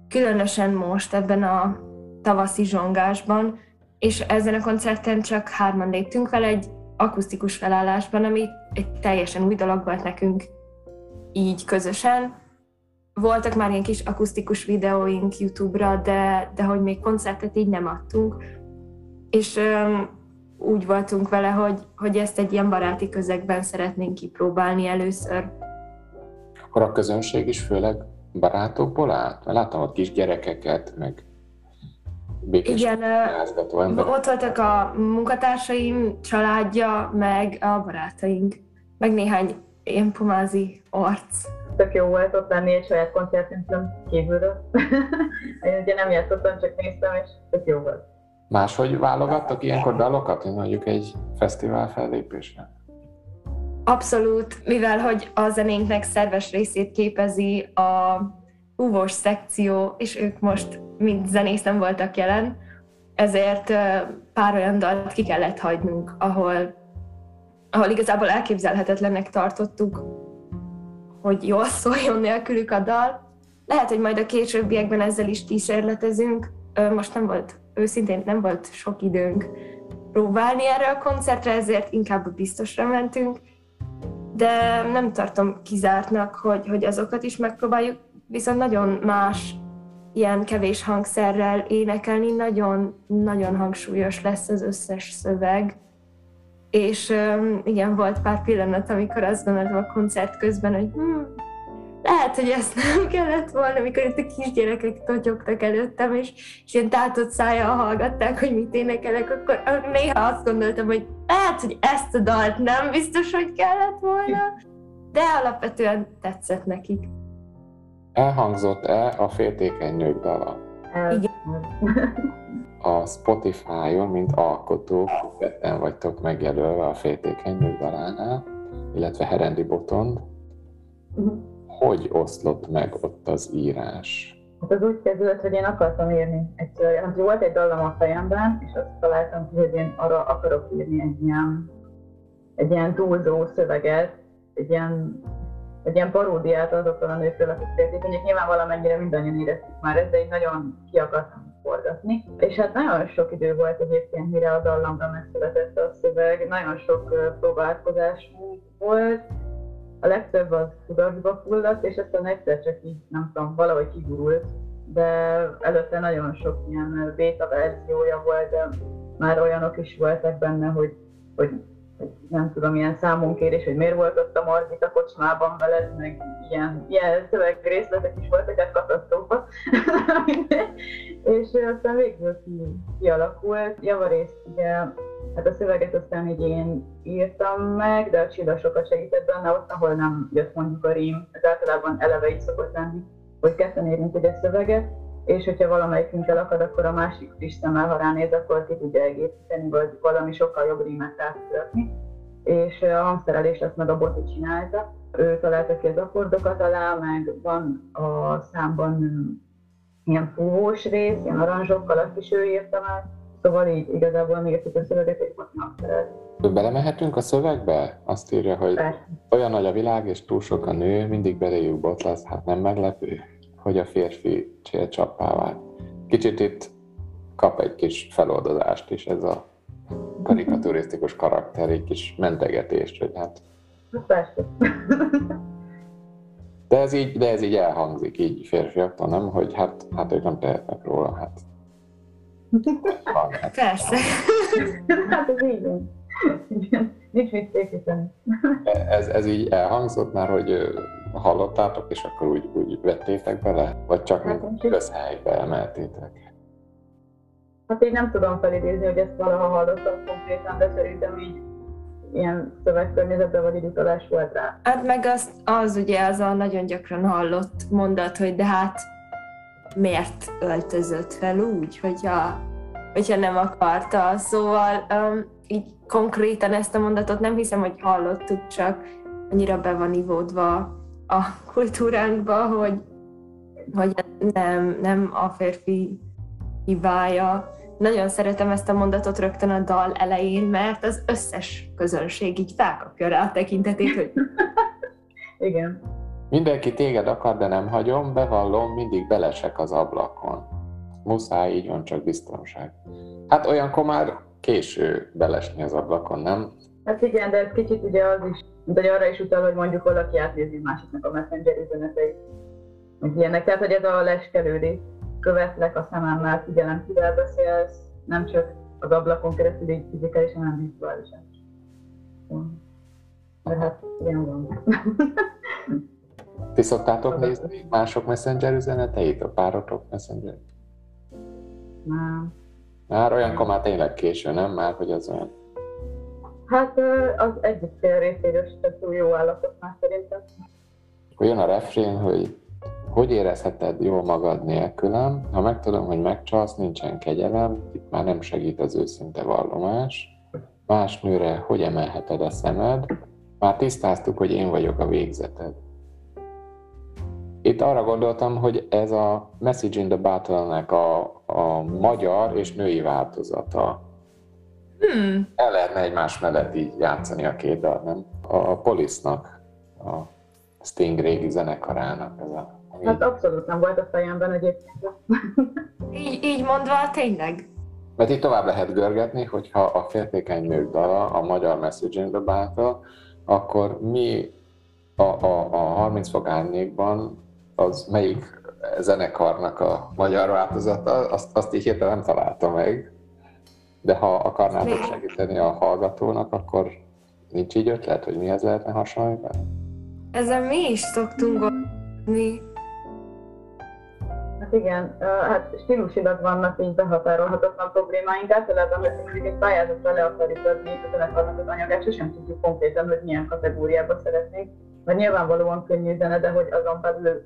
különösen most ebben a tavaszi zsongásban, és ezen a koncerten csak hárman léptünk fel egy akusztikus felállásban, ami egy teljesen új dolog volt nekünk így közösen. Voltak már ilyen kis akusztikus videóink YouTube-ra, de, de hogy még koncertet így nem adtunk. És öm, úgy voltunk vele, hogy, hogy ezt egy ilyen baráti közegben szeretnénk kipróbálni először. Akkor a közönség is főleg barátokból állt? Láttam ott kis gyerekeket, meg békés Igen, ott voltak a munkatársaim, családja, meg a barátaink, meg néhány ilyen pomázi arc. Tök jó volt ott lenni egy saját koncertünkön kívülről. Én ugye nem játszottam, csak néztem, és tök jó volt. Máshogy válogattok ilyenkor dalokat, mint mondjuk egy fesztivál fellépésre? Abszolút, mivel hogy a zenénknek szerves részét képezi a húvós szekció, és ők most mind zenész nem voltak jelen, ezért pár olyan dalt ki kellett hagynunk, ahol, ahol igazából elképzelhetetlennek tartottuk, hogy jól szóljon nélkülük a dal. Lehet, hogy majd a későbbiekben ezzel is kísérletezünk. Most nem volt, őszintén nem volt sok időnk próbálni erre a koncertre, ezért inkább biztosra mentünk, de nem tartom kizártnak, hogy, hogy azokat is megpróbáljuk, viszont nagyon más ilyen kevés hangszerrel énekelni, nagyon-nagyon hangsúlyos lesz az összes szöveg, és igen, volt pár pillanat, amikor azt gondoltam a koncert közben, hogy hm, lehet, hogy ezt nem kellett volna, amikor itt a kisgyerekek totyogtak előttem, és, és ilyen tátott szájjal hallgatták, hogy mit énekelek, akkor néha azt gondoltam, hogy lehet, hogy ezt a dalt nem biztos, hogy kellett volna, de alapvetően tetszett nekik. Elhangzott-e a féltékeny nők dala? El- A Spotify-on, mint alkotók, ketten vagytok megjelölve a féltékeny nők dalánál, illetve Herendi Botond. Hogy oszlott meg ott az írás? Hát az úgy kezdődött, hogy én akartam írni egyszer. Hát volt egy dallam a fejemben, és azt találtam ki, hogy én arra akarok írni egy ilyen, egy ilyen túlzó szöveget, egy ilyen, egy ilyen paródiát azokról a nőkről, akik féltékenyek. Nyilván valamennyire mindannyian éreztük már ezt, de így nagyon ki akartam forgatni. És hát nagyon sok idő volt egyébként, mire a dallamra megszületett a szöveg, nagyon sok próbálkozás volt, a legtöbb az kudarcba fulladt, és aztán egyszer csak így, nem tudom, valahogy kigurult, de előtte nagyon sok ilyen beta verziója volt, de már olyanok is voltak benne, hogy hogy nem tudom, ilyen számonkérés, hogy miért volt ott a Margit a kocsmában veled, meg ilyen, ilyen szövegrészletek is voltak, ez katasztrófa. és aztán végül ki, kialakult. Javarészt ugye, hát a szöveget aztán így én írtam meg, de a Csilla sokat segített benne, ott, ahol nem jött mondjuk a rím, ez általában eleve így szokott lenni, hogy ketten írunk egy szöveget, és hogyha valamelyikünk elakad, akkor a másik friss szemmel, ha ránéz, akkor ki tudja egészíteni, vagy valami sokkal jobb rímet átszületni. És a hangszerelés azt meg a Boti csinálta. Ő találta ki az akkordokat alá, meg van a számban ilyen fúvós rész, ilyen aranzsokkal, azt is ő írta meg. Szóval így igazából még írtuk a szöveget, és Boti hangszerelt. Belemehetünk a szövegbe? Azt írja, hogy Persze. olyan nagy a világ, és túl sok a nő, mindig beléjük botlasz, hát nem meglepő, hogy a férfi csélcsappá vált. Kicsit itt kap egy kis feloldozást is ez a karikaturisztikus karakter, egy kis mentegetést, hogy hát Persze. de ez így, de ez így elhangzik így férfiaktól, nem? Hogy hát, hát ők nem tehetnek róla, hát. Van, hát. Persze. hát ez így van. Nincs mit tékíteni. Ez, ez így elhangzott már, hogy hallottátok, és akkor úgy, úgy vettétek bele? Vagy csak Hát, mint közhelybe emeltétek? Hát így nem tudom felidézni, hogy ezt valaha hallottam konkrétan, de szerintem így ilyen szövegkörnyezetben vagy így utalás volt rá. Hát meg az, az ugye az a nagyon gyakran hallott mondat, hogy de hát miért öltözött fel úgy, hogyha, hogyha nem akarta. Szóval um, így konkrétan ezt a mondatot nem hiszem, hogy hallottuk, csak annyira be van ivódva a kultúránkba, hogy, hogy nem, nem a férfi hibája. Nagyon szeretem ezt a mondatot rögtön a dal elején, mert az összes közönség így felkapja rá a tekintetét, hogy Igen. Mindenki téged akar, de nem hagyom, bevallom, mindig belesek az ablakon. Muszáj, így van, csak biztonság. Hát olyankor már késő belesni az ablakon, nem? Hát igen, de ez kicsit ugye az is, de hogy arra is utal, hogy mondjuk valaki átnézi másiknak a messenger üzeneteit. Meg ilyenek. Tehát, hogy ez a leskelődés. Követlek a szememmel, figyelem, kivel beszélsz, nem csak az ablakon keresztül, így fizikálisan, hanem virtuálisan. De hát ilyen van. Ti szoktátok nézni mások messenger üzeneteit, a párotok messenger? Nem. Már olyankor már tényleg késő, nem? Már, hogy az olyan. Hát az egyik fél részéről se túl jó állapot már szerintem. Jön a refrén, hogy hogy érezheted jól magad nélkülem, ha megtudom, hogy megcsalsz, nincsen kegyelem, itt már nem segít az őszinte vallomás. Más nőre hogy emelheted a szemed, már tisztáztuk, hogy én vagyok a végzeted. Itt arra gondoltam, hogy ez a Message in the Battle-nek a, a magyar és női változata. Hmm. El lehetne egymás mellett így játszani a két dal, nem? A Police-nak, a Sting régi zenekarának ez a... ami- Hát abszolút nem volt a fejemben egyébként. Így, így mondva, tényleg. Mert itt tovább lehet görgetni, hogyha a féltékeny nők dala, a magyar Message in the Battle, akkor mi a, a, a 30 fok árnyékban, az melyik zenekarnak a magyar változata, azt, azt így hirtelen nem találta meg. De ha akarnátok segíteni a hallgatónak, akkor nincs így ötlet, hogy mihez lehetne hasonlítani? Ezen mi is szoktunk gondolni. Hát igen, hát stílusilag vannak így behatárolhatatlan problémáink. Általában, hogy mondjuk egy pályázatra le akarjuk adni a zenekarnak az anyagát, sosem tudjuk konkrétan, hogy milyen kategóriába szeretnénk. Mert nyilvánvalóan könnyű zene, de hogy azon belül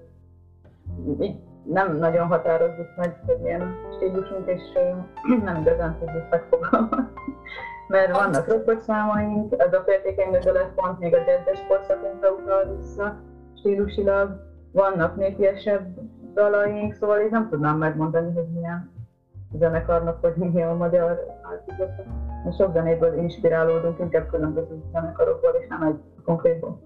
így nem nagyon határozzuk meg, hogy milyen stílusunk, és nem igazán tudjuk megfogalmazni. Mert vannak rockos számaink, ez a féltékeny lesz pont még a jazzes korszakunkra utal vissza stílusilag, vannak népiesebb dalaink, szóval így nem tudnám megmondani, hogy milyen zenekarnak, vagy mi a magyar. Mert sok zenéből inspirálódunk, inkább különböző zenekarokból, és nem egy konkrétból.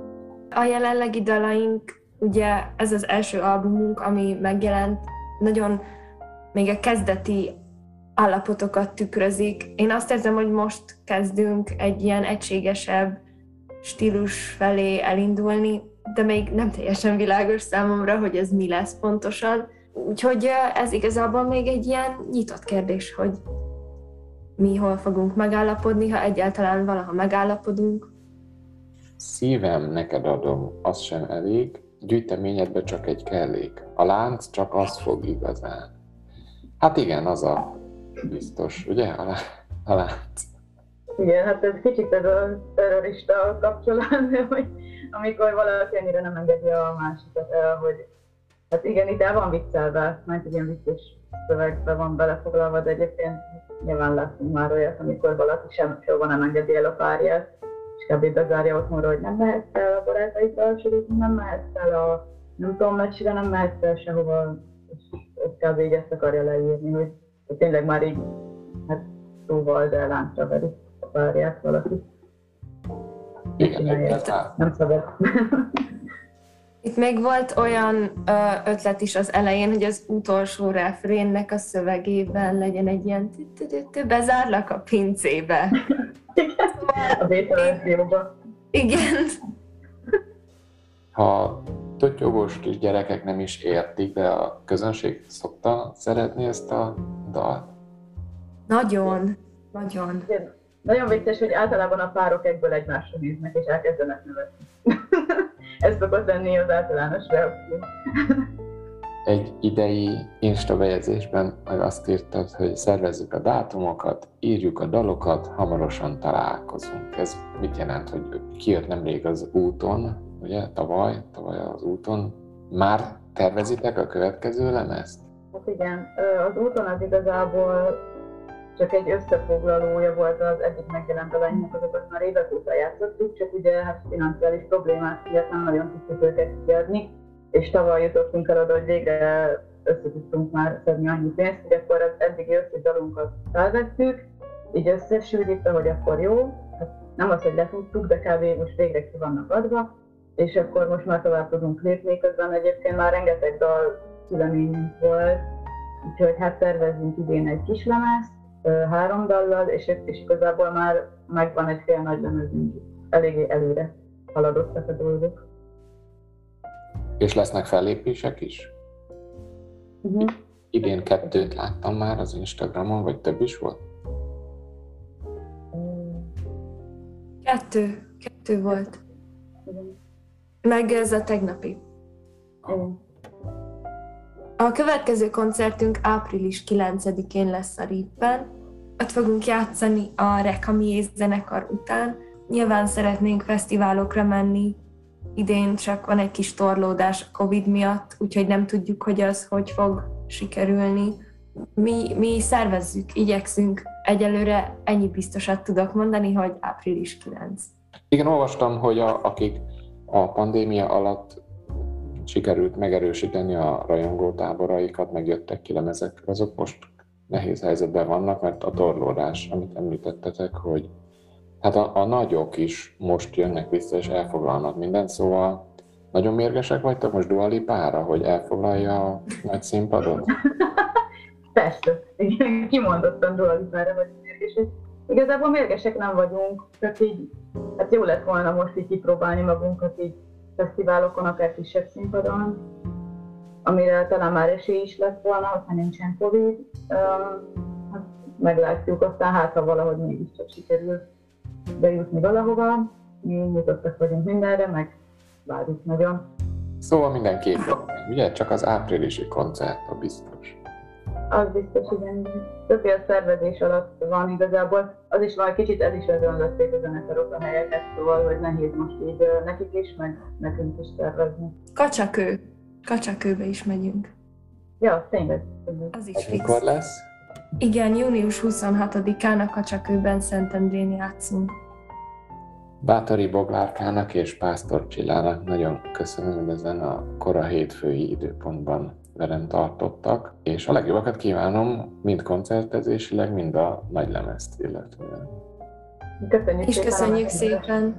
A jelenlegi dalaink, ugye ez az első albumunk, ami megjelent, nagyon még a kezdeti állapotokat tükrözik. Én azt érzem, hogy most kezdünk egy ilyen egységesebb stílus felé elindulni, de még nem teljesen világos számomra, hogy ez mi lesz pontosan. Úgyhogy ez igazából még egy ilyen nyitott kérdés, hogy mi hol fogunk megállapodni, ha egyáltalán valaha megállapodunk. Szívem neked adom, az sem elég, gyűjteményedbe csak egy kellék. A lánc csak azt fog igazán. Hát igen, az a biztos, ugye? A, lá- a lánc. Igen, hát ez kicsit ez a terrorista kapcsolat, hogy amikor valaki annyira nem engedi a másikat el, hogy hát igen, itt el van viccelve, mert egy ilyen vicces szövegbe van belefoglalva, de egyébként nyilván láttunk már olyat, amikor valaki sem sehova nem engedi el a párját, kb. bezárja otthonra, hogy nem mehetsz el a barátaiddal, sőt, nem mehetsz el a nem tudom, mecccsire, nem mehetsz el sehova, és kb. így ezt akarja leírni, hogy, hogy tényleg már így, hát szóval, de láncra verik a párját valaki. Igen, csinálják. ez már- Nem szabad. Itt még volt olyan ö, ötlet is az elején, hogy az utolsó refrénnek a szövegében legyen egy ilyen bezárlak a pincébe. a. Igen. Ha tötyogós kis gyerekek nem is értik, de a közönség szokta szeretni ezt a dalt. Nagyon. Nagyon. Igen. Nagyon vicces, hogy általában a párok egyből egymásra néznek, és elkezdenek nevetni. Ez szokott lenni az általános reakció. Egy idei Insta bejegyzésben azt írtad, hogy szervezzük a dátumokat, írjuk a dalokat, hamarosan találkozunk. Ez mit jelent, hogy kijött nemrég az úton, ugye, tavaly, tavaly az úton. Már tervezitek a következő lemezt? Hát igen, az úton az igazából csak egy összefoglalója volt az eddig megjelent dalainknak, azokat már évek óta játszottuk, csak ugye hát financiális problémák miatt nem nagyon tudtuk őket kiadni, és tavaly jutottunk el oda, hogy végre össze tudtunk már szedni annyi pénzt, hogy akkor az eddigi összes dalunkat felvettük, így összesűrítve, hogy akkor jó, hát nem az, hogy letudtuk, de kb. most végre ki vannak adva, és akkor most már tovább tudunk lépni, közben egyébként már rengeteg dal szüleményünk volt, úgyhogy hát tervezünk idén egy kis lemezt, három dallal, és, és igazából már megvan egy fél nagy lemezünk. Eléggé előre haladottak a dolgok. És lesznek fellépések is? Uh-huh. Idén kettőt láttam már az Instagramon, vagy több is volt? Kettő. Kettő volt. Meg ez a tegnapi. A következő koncertünk április 9-én lesz a Rippen. Ott fogunk játszani a Rekamié zenekar után. Nyilván szeretnénk fesztiválokra menni, idén csak van egy kis torlódás a Covid miatt, úgyhogy nem tudjuk, hogy az hogy fog sikerülni. Mi, mi szervezzük, igyekszünk. Egyelőre ennyi biztosat tudok mondani, hogy április 9. Igen, olvastam, hogy a, akik a pandémia alatt sikerült megerősíteni a rajongó táboraikat, megjöttek ki lemezek, azok most nehéz helyzetben vannak, mert a torlódás, amit említettetek, hogy hát a, a nagyok is most jönnek vissza és elfoglalnak mindent, szóval nagyon mérgesek vagytok most Duali pára, hogy elfoglalja a nagy színpadot? Persze, igen, kimondottan Duali pára vagy mérgesek. Igazából mérgesek nem vagyunk, csak így, hát jó lett volna most így kipróbálni magunkat így fesztiválokon, akár kisebb színpadon, amire talán már esély is lett volna, ha nincsen Covid. Hát meglátjuk, aztán hát ha valahogy mégiscsak sikerül bejutni valahova. Mi nyitottak vagyunk mindenre, meg várjuk nagyon. Szóval mindenképp, ugye csak az áprilisi koncert a biztos. Az biztos, igen. Többféle szervezés alatt van igazából. Az is van, kicsit el is özönlötték a zenekarok a helyeket, szóval, hogy nehéz most így nekik is, meg nekünk is szervezni. Kacsakő. Kacsakőbe is megyünk. Ja, tényleg. Az is fix. mikor lesz? Igen, június 26-án a Kacsakőben Szentendrén játszunk. Bátori Boglárkának és Pásztor Csillának nagyon köszönöm, hogy ezen a kora hétfői időpontban velem tartottak, és a legjobbakat kívánom mind koncertezésileg, mind a nagy lemezt illetően. Köszönjük És szépen köszönjük szépen!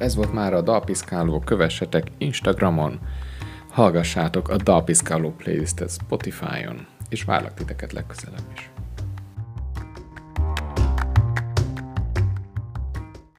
Ez volt már a Dalpiszkáló, kövessetek Instagramon, hallgassátok a Dalpiszkáló playlistet Spotify-on, és várlak titeket legközelebb is.